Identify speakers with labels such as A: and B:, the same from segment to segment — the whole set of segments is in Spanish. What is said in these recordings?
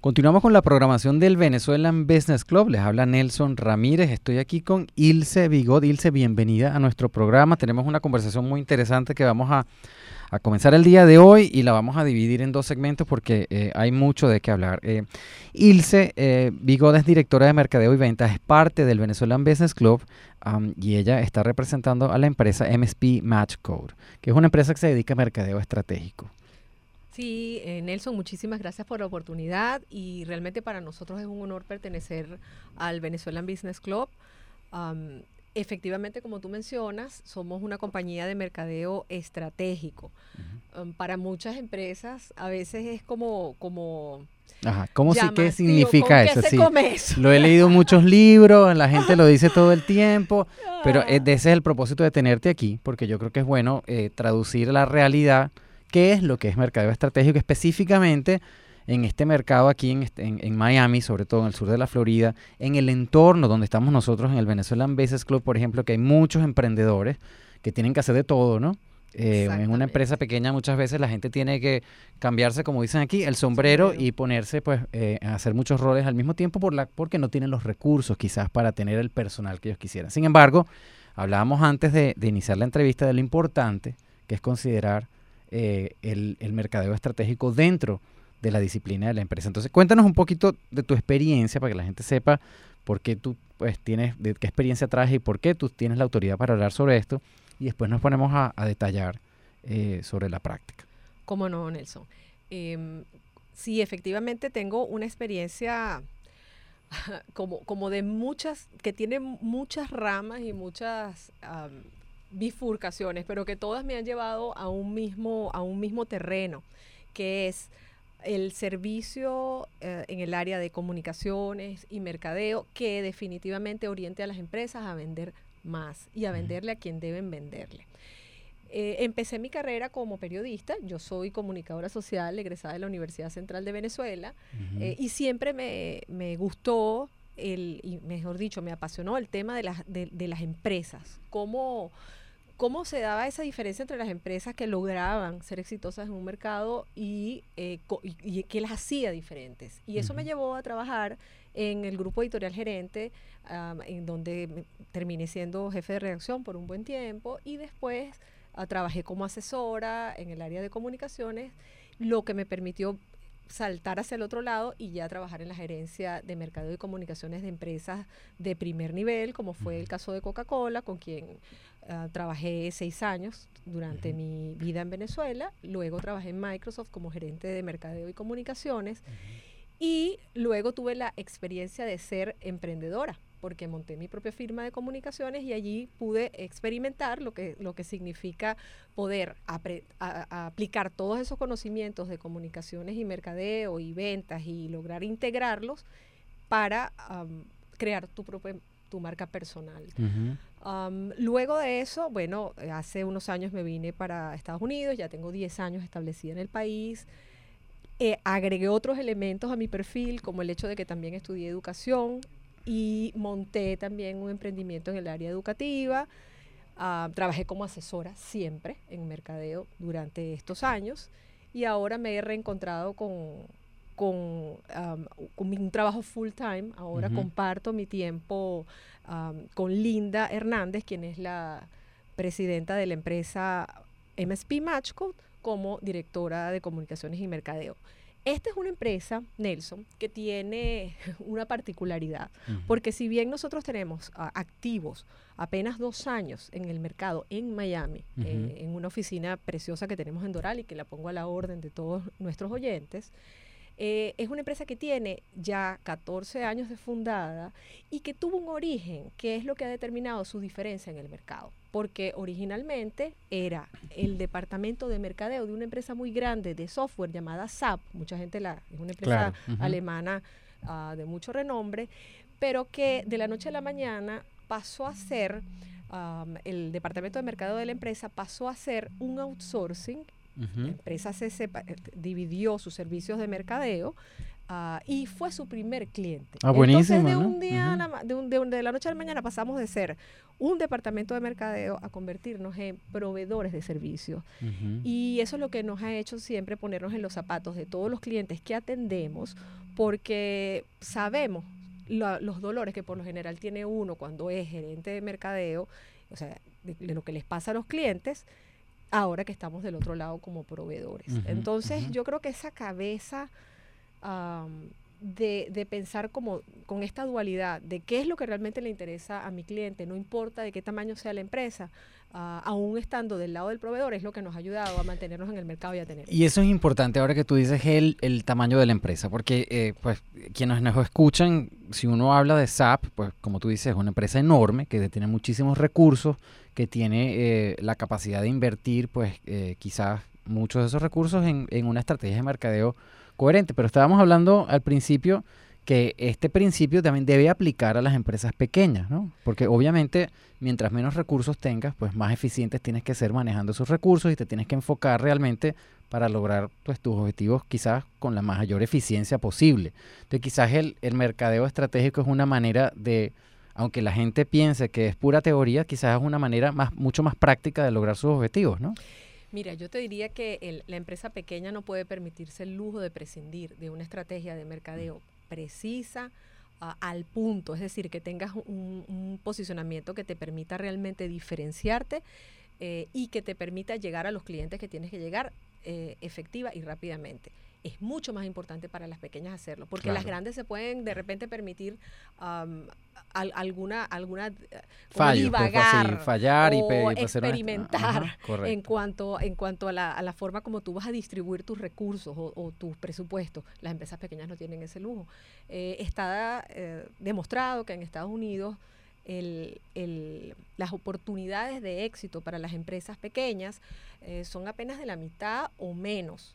A: Continuamos con la programación del Venezuelan Business Club. Les habla Nelson Ramírez. Estoy aquí con Ilse Bigod. Ilse, bienvenida a nuestro programa. Tenemos una conversación muy interesante que vamos a, comenzar el día de hoy y la vamos a dividir en dos segmentos porque eh, hay mucho de qué hablar. Eh, Ilse eh, Bigod es directora de Mercadeo y Ventas, es parte del Venezuelan Business Club y ella está representando a la empresa MSP Match Code, que es una empresa que se dedica a mercadeo estratégico.
B: Sí, eh, Nelson, muchísimas gracias por la oportunidad y realmente para nosotros es un honor pertenecer al Venezuelan Business Club. efectivamente, como tú mencionas, somos una compañía de mercadeo estratégico. para muchas empresas a veces es como... como
A: Ajá, ¿cómo sí qué significa eso? sí. Lo he leído muchos libros, la gente lo dice todo el tiempo, pero eh, ese es el propósito de tenerte aquí, porque yo creo que es bueno eh, traducir la realidad qué es lo que es mercadeo estratégico específicamente en este mercado aquí en, Miami, sobre todo en el sur de la Florida, en el entorno donde estamos nosotros, en el Venezuelan Business Club, por ejemplo, que hay muchos emprendedores que tienen que hacer de todo, ¿no? Eh, en una empresa pequeña muchas veces la gente tiene que cambiarse, como dicen aquí, el sombrero, y ponerse pues eh, a hacer muchos roles al mismo tiempo por la, porque no tienen los recursos quizás para tener el personal que ellos quisieran. Sin embargo, hablábamos antes de iniciar la entrevista de lo importante que es considerar eh, el, mercadeo estratégico dentro de la disciplina de la empresa. Entonces, cuéntanos un poquito de tu experiencia para que la gente sepa por qué tú pues, tienes, de qué experiencia traes y por qué tú tienes la autoridad para hablar sobre esto. Y después nos ponemos a, detallar eh, sobre la práctica.
B: ¿Cómo no, Nelson? Em, sí, efectivamente tengo una experiencia como, como de muchas, que tiene muchas ramas y muchas bifurcaciones, pero que todas me han llevado a un mismo, a un mismo terreno, que es el servicio eh, en el área de comunicaciones y mercadeo que definitivamente oriente a las empresas a vender más y a venderle a quien deben venderle. Eh, empecé mi carrera como periodista, yo soy comunicadora social egresada de la Universidad Central de Venezuela eh, y siempre me, me gustó el, y mejor dicho, me apasionó el tema de las, de, de las empresas, cómo cómo se daba esa diferencia entre las empresas que lograban ser exitosas en un mercado y, eh, y, qué las hacía diferentes. Y eso me llevó a trabajar en el grupo editorial gerente, en donde terminé siendo jefe de redacción por un buen tiempo y después ah, trabajé como asesora en el área de comunicaciones, lo que me permitió saltar hacia el otro lado y ya trabajar en la gerencia de mercado y comunicaciones de empresas de primer nivel, como fue el caso de Coca-Cola, con quien ah, trabajé seis años durante mi vida en Venezuela. Luego trabajé en Microsoft como gerente de mercadeo y comunicaciones. Y luego tuve la experiencia de ser emprendedora porque monté mi propia firma de comunicaciones y allí pude experimentar lo que, lo que significa poder aplicar todos esos conocimientos de comunicaciones y mercadeo y ventas y lograr integrarlos para crear tu propia tu marca personal. luego de eso, bueno, hace unos años me vine para Estados Unidos, ya tengo 10 años establecida en el país. Eh, agregué otros elementos a mi perfil, como el hecho de que también estudié educación, y monté también un emprendimiento en el área educativa. Ah, trabajé como asesora siempre en mercadeo durante estos años y ahora me he reencontrado con, con, un trabajo full time. Ahora comparto mi tiempo con Linda Hernández, quien es la presidenta de la empresa MSP Matchcode, como directora de comunicaciones y mercadeo. Esta es una empresa, Nelson, que tiene una particularidad, porque si bien nosotros tenemos ah, activos apenas dos años en el mercado en Miami, eh, en una oficina preciosa que tenemos en Doral y que la pongo a la orden de todos nuestros oyentes, eh, es una empresa que tiene ya 14 años de fundada y que tuvo un origen, que es lo que ha determinado su diferencia en el mercado. Porque originalmente era el departamento de mercadeo de una empresa muy grande de software llamada SAP, mucha gente la, es una empresa alemana ah, de mucho renombre, pero que de la noche a la mañana pasó a ser, el departamento de mercadeo de la empresa pasó a ser un outsourcing. La empresa se eh, dividió sus servicios de mercadeo ah, y fue su primer cliente.
A: Ah, buenísimo.
B: Entonces, de un día, de, un, de, la noche a la mañana pasamos de ser un departamento de mercadeo a convertirnos en proveedores de servicios. Y eso es lo que nos ha hecho siempre ponernos en los zapatos de todos los clientes que atendemos, porque sabemos los dolores que por lo general tiene uno cuando es gerente de mercadeo, o sea, de, lo que les pasa a los clientes, ahora que estamos del otro lado como proveedores. Entonces, yo creo que esa cabeza de, de, pensar como con esta dualidad de qué es lo que realmente le interesa a mi cliente, no importa de qué tamaño sea la empresa, uh, aún estando del lado del proveedor, es lo que nos ha ayudado a mantenernos en el mercado y a tener.
A: Y eso es importante ahora que tú dices el, el tamaño de la empresa, porque eh, pues quienes nos escuchan, si uno habla de SAP, pues como tú dices, es una empresa enorme que tiene muchísimos recursos, que tiene eh, la capacidad de invertir, pues eh, quizás muchos de esos recursos en, en una estrategia de mercadeo coherente. Pero estábamos hablando al principio que este principio también debe aplicar a las empresas pequeñas, ¿no? Porque obviamente mientras menos recursos tengas, pues más eficientes tienes que ser manejando esos recursos y te tienes que enfocar realmente para lograr pues, tus objetivos quizás con la mayor eficiencia posible. Entonces quizás el, el mercadeo estratégico es una manera de, aunque la gente piense que es pura teoría, quizás es una manera más, mucho más práctica de lograr sus objetivos, ¿no?
B: Mira, yo te diría que la empresa pequeña no puede permitirse el lujo de prescindir de una estrategia de mercadeo precisa, ah, al punto, es decir, que tengas un, posicionamiento que te permita realmente diferenciarte eh, y que te permita llegar a los clientes que tienes que llegar eh, efectiva y rápidamente es mucho más importante para las pequeñas hacerlo, porque las grandes se pueden de repente permitir alguna alguna
A: eh, Fallo, pues, fallar y,
B: o experimentar en cuanto en cuanto a la, forma como tú vas a distribuir tus recursos o, tus presupuestos. Las empresas pequeñas no tienen ese lujo. Eh, está eh, demostrado que en Estados Unidos el, las oportunidades de éxito para las empresas pequeñas eh, son apenas de la mitad o menos.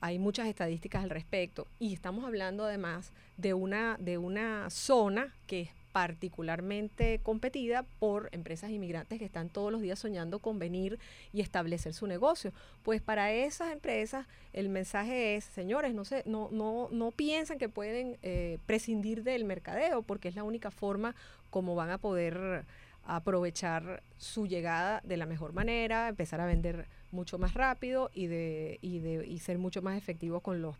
B: hay muchas estadísticas al respecto y estamos hablando además de una, de una zona que es particularmente competida por empresas inmigrantes que están todos los días soñando con venir y establecer su negocio. Pues para esas empresas el mensaje es, señores, no, se, no, no, no piensan que pueden eh, prescindir del mercadeo porque es la única forma como van a poder aprovechar su llegada de la mejor manera, empezar a vender mucho más rápido y, de, y, de, y ser mucho más efectivos con, los,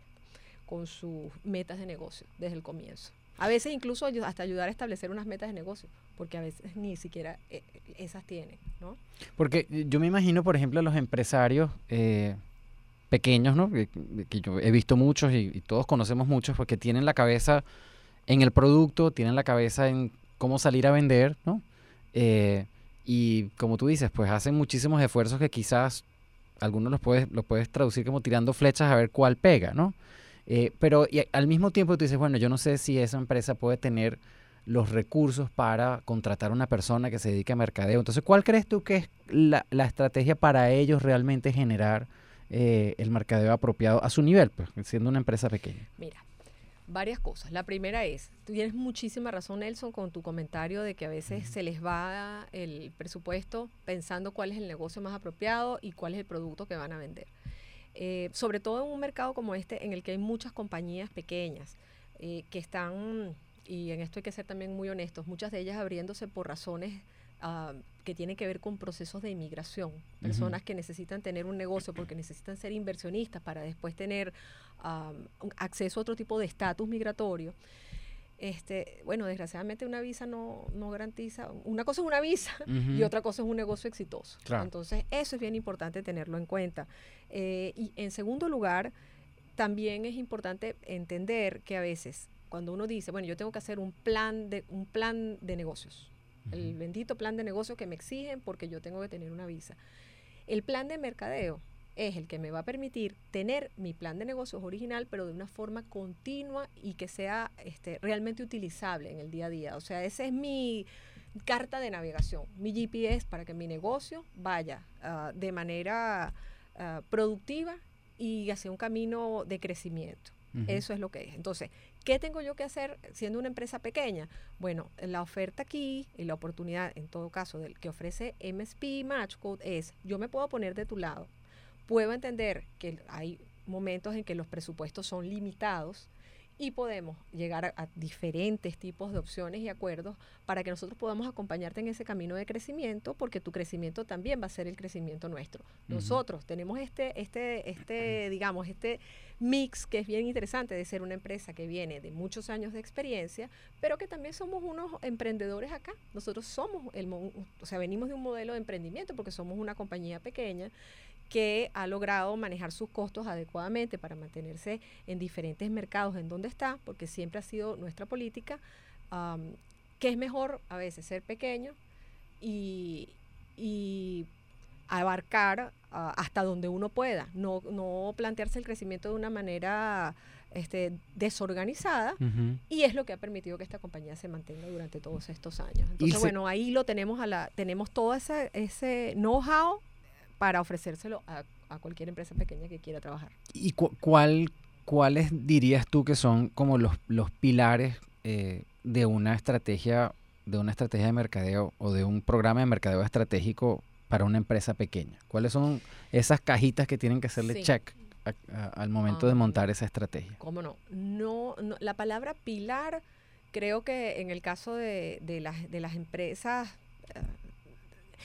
B: con sus metas de negocio desde el comienzo. A veces incluso hasta ayudar a establecer unas metas de negocio, porque a veces ni siquiera eh, esas tienen, ¿no?
A: Porque yo me imagino, por ejemplo, los empresarios eh, pequeños, ¿no? Que, yo he visto muchos y, todos conocemos muchos, porque tienen la cabeza en el producto, tienen la cabeza en cómo salir a vender, ¿no? Eh, y como tú dices, pues hacen muchísimos esfuerzos que quizás algunos los puedes, los puedes traducir como tirando flechas a ver cuál pega, ¿no? Eh, pero y al mismo tiempo tú dices, bueno, yo no sé si esa empresa puede tener los recursos para contratar a una persona que se dedique a mercadeo. Entonces, ¿cuál crees tú que es la, estrategia para ellos realmente generar eh, el mercadeo apropiado a su nivel, pues, siendo una empresa pequeña?
B: Mira, varias cosas. La primera es, tú tienes muchísima razón, Nelson, con tu comentario de que a veces se les va el presupuesto pensando cuál es el negocio más apropiado y cuál es el producto que van a vender. Eh, sobre todo en un mercado como este en el que hay muchas compañías pequeñas eh, que están, y en esto hay que ser también muy honestos, muchas de ellas abriéndose por razones ah, que tienen que ver con procesos de inmigración, personas que necesitan tener un negocio porque necesitan ser inversionistas para después tener ah, acceso a otro tipo de estatus migratorio este, bueno, desgraciadamente una visa no, no garantiza, una cosa es una visa y otra cosa es un negocio exitoso. Entonces, eso es bien importante tenerlo en cuenta. Eh, y en segundo lugar, también es importante entender que a veces cuando uno dice, bueno, yo tengo que hacer un plan de, un plan de negocios, el bendito plan de negocios que me exigen porque yo tengo que tener una visa. El plan de mercadeo es el que me va a permitir tener mi plan de negocios original, pero de una forma continua y que sea este, realmente utilizable en el día a día. O sea, esa es mi carta de navegación, mi GPS para que mi negocio vaya ah, de manera ah, productiva y hacia un camino de crecimiento. Eso es lo que es. Entonces, ¿qué tengo yo que hacer siendo una empresa pequeña? Bueno, la oferta aquí y la oportunidad, en todo caso, del que ofrece MSP Matchcode es, yo me puedo poner de tu lado puedo entender que hay momentos en que los presupuestos son limitados y podemos llegar a, diferentes tipos de opciones y acuerdos para que nosotros podamos acompañarte en ese camino de crecimiento, porque tu crecimiento también va a ser el crecimiento nuestro. Nosotros tenemos este, este, este, digamos, este mix que es bien interesante de ser una empresa que viene de muchos años de experiencia, pero que también somos unos emprendedores acá. Nosotros somos el, o sea, venimos de un modelo de emprendimiento porque somos una compañía pequeña que ha logrado manejar sus costos adecuadamente para mantenerse en diferentes mercados en donde está, porque siempre ha sido nuestra política, que es mejor a veces ser pequeño y, abarcar ah, hasta donde uno pueda, no, no plantearse el crecimiento de una manera este, desorganizada y es lo que ha permitido que esta compañía se mantenga durante todos estos años. Entonces, bueno, ahí lo tenemos a la, tenemos todo ese, ese know-how para ofrecérselo a, cualquier empresa pequeña que quiera trabajar.
A: ¿Y cuál, cuáles dirías tú que son como los, los pilares eh, de una estrategia de una estrategia de mercadeo o de un programa de mercadeo estratégico para una empresa pequeña? ¿Cuáles son esas cajitas que tienen que hacerle check al momento de ah, montar esa estrategia?
B: ¿Cómo no? No, La palabra pilar, creo que en el caso de, de, las, de las empresas eh,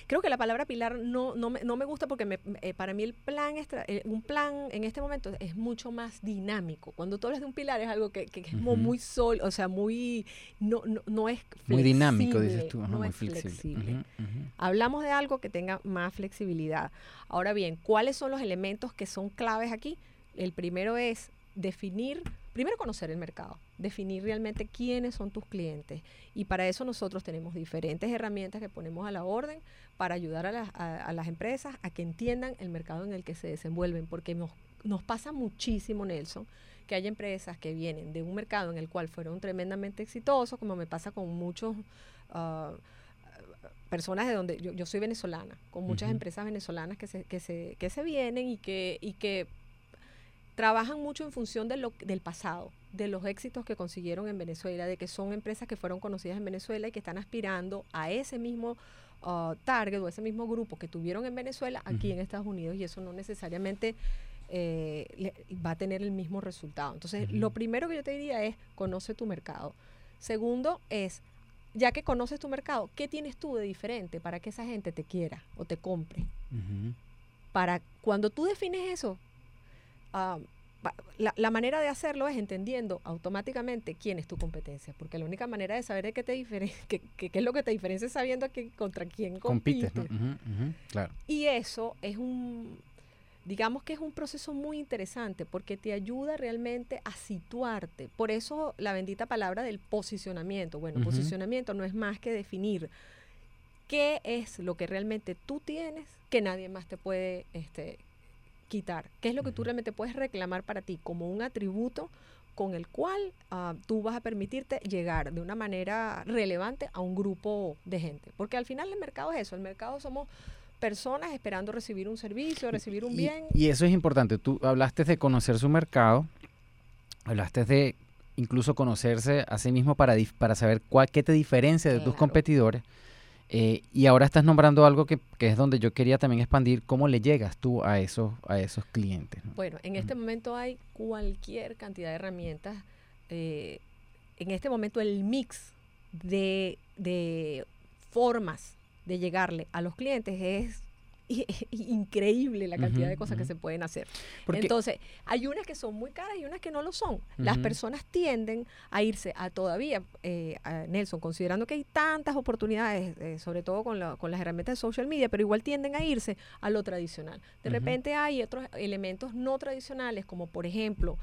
B: creo que la palabra pilar no, no, me, no me gusta porque me, eh, para mí el plan, extra, eh, un plan en este momento es mucho más dinámico. Cuando tú hablas de un pilar es algo que, que, es como muy sol, o sea, muy, no, no, no es
A: flexible, Muy dinámico, dices tú, no, muy
B: flexible. Hablamos de algo que tenga más flexibilidad. Ahora bien, ¿cuáles son los elementos que son claves aquí? El primero es definir primero conocer el mercado, definir realmente quiénes son tus clientes. Y para eso nosotros tenemos diferentes herramientas que ponemos a la orden para ayudar a, las empresas a que entiendan el mercado en el que se desenvuelven, porque nos, nos pasa muchísimo, Nelson, que hay empresas que vienen de un mercado en el cual fueron tremendamente exitosos, como me pasa con muchos... Ah, personas de donde yo, soy venezolana, con muchas empresas venezolanas que se, que se, que se vienen y que, y que trabajan mucho en función de lo, del pasado, de los éxitos que consiguieron en Venezuela, de que son empresas que fueron conocidas en Venezuela y que están aspirando a ese mismo uh, target o ese mismo grupo que tuvieron en Venezuela aquí en Estados Unidos y eso no necesariamente eh, va a tener el mismo resultado. Entonces, lo primero que yo te diría es conoce tu mercado. Segundo es, ya que conoces tu mercado, ¿qué tienes tú de diferente para que esa gente te quiera o te compre? Para cuando tú defines eso, Ah, la, manera de hacerlo es entendiendo automáticamente quién es tu competencia, porque la única manera de saber qué, te qué, es lo que te diferencia es sabiendo que, contra quién compites. claro. Y eso es un, digamos que es un proceso muy interesante porque te ayuda realmente a situarte. Por eso la bendita palabra del posicionamiento. Bueno, posicionamiento no es más que definir qué es lo que realmente tú tienes que nadie más te puede este, quitar? ¿Qué es lo que tú realmente puedes reclamar para ti como un atributo con el cual ah, tú vas a permitirte llegar de una manera relevante a un grupo de gente? Porque al final el mercado es eso, el mercado somos personas esperando recibir un servicio, recibir un bien.
A: Y, eso es importante, tú hablaste de conocer su mercado, hablaste de incluso conocerse a sí mismo para, para saber cuál, qué te diferencia de tus competidores. Eh, y ahora estás nombrando algo que, es donde yo quería también expandir, ¿cómo le llegas tú a esos, a esos clientes?
B: Bueno, en este momento hay cualquier cantidad de herramientas. Eh, en este momento el mix de, de formas de llegarle a los clientes es increíble la cantidad de cosas que se pueden hacer. Entonces, hay unas que son muy caras y unas que no lo son. Las personas tienden a irse a todavía, eh, Nelson, considerando que hay tantas oportunidades, eh, sobre todo con, con, las herramientas de social media, pero igual tienden a irse a lo tradicional. De repente hay otros elementos no tradicionales, como por ejemplo,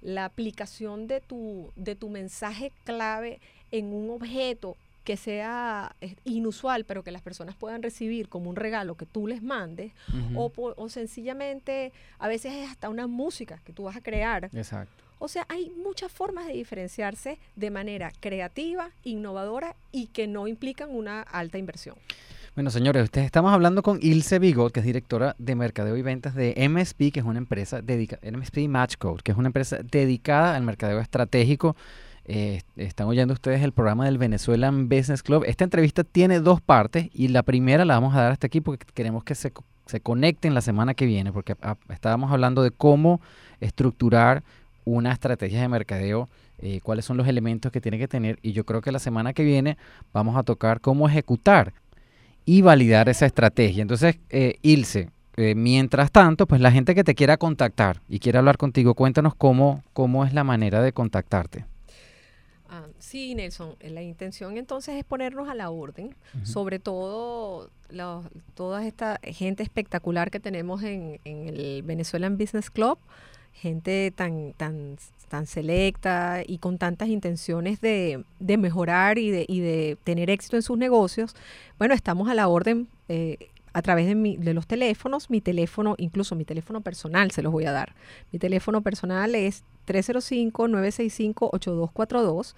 B: la aplicación de tu, de tu mensaje clave en un objeto que sea eh, inusual, pero que las personas puedan recibir como un regalo que tú les mandes, o, o, sencillamente a veces es hasta una música que tú vas a crear.
A: Exacto.
B: O sea, hay muchas formas de diferenciarse de manera creativa, innovadora y que no implican una alta inversión.
A: Bueno, señores, ustedes estamos hablando con Ilse Bigot, que es directora de mercadeo y ventas de MSP, que es una empresa dedicada, MSP Match Code, que es una empresa dedicada al mercadeo estratégico eh, están oyendo ustedes el programa del Venezuelan Business Club. Esta entrevista tiene dos partes y la primera la vamos a dar hasta aquí porque queremos que se, se conecten la semana que viene porque estábamos hablando de cómo estructurar una estrategia de mercadeo, eh, cuáles son los elementos que tiene que tener y yo creo que la semana que viene vamos a tocar cómo ejecutar y validar esa estrategia. Entonces, eh, Ilse, eh, mientras tanto, pues la gente que te quiera contactar y quiera hablar contigo, cuéntanos cómo, cómo es la manera de contactarte.
B: Ah, sí, Nelson, la intención entonces es ponernos a la orden, sobre todo toda esta gente espectacular que tenemos en, en el Venezuelan Business Club, gente tan, tan, tan selecta y con tantas intenciones de, mejorar y de, y de, tener éxito en sus negocios, bueno, estamos a la orden eh, a través de, mi, de los teléfonos, mi teléfono, incluso mi teléfono personal se los voy a dar. Mi teléfono personal es 305-965-8242.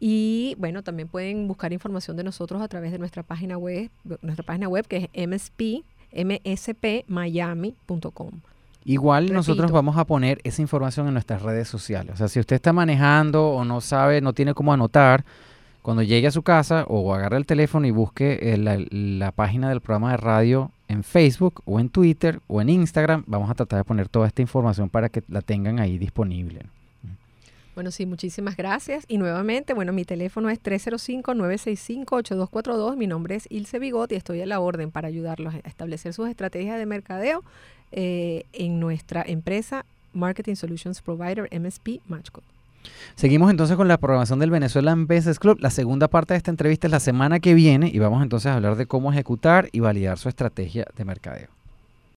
B: Y bueno, también pueden buscar información de nosotros a través de nuestra página web, nuestra página web que es msp, mspmiami.com.
A: Igual nosotros vamos a poner esa información en nuestras redes sociales. O sea, si usted está manejando o no sabe, no tiene cómo anotar, cuando llegue a su casa o agarre el teléfono y busque eh, la, página del programa de radio en Facebook o en Twitter o en Instagram, vamos a tratar de poner toda esta información para que la tengan ahí disponible.
B: Bueno, sí, muchísimas gracias. Y nuevamente, bueno, mi teléfono es 305-965-8242. Mi nombre es Ilse Bigot y estoy a la orden para ayudarlos a establecer sus estrategias de mercadeo eh, en nuestra empresa Marketing Solutions Provider MSP Matchcode.
A: Seguimos entonces con la programación del Venezuelan Business Club. La segunda parte de esta entrevista es la semana que viene y vamos entonces a hablar de cómo ejecutar y validar su estrategia de mercadeo.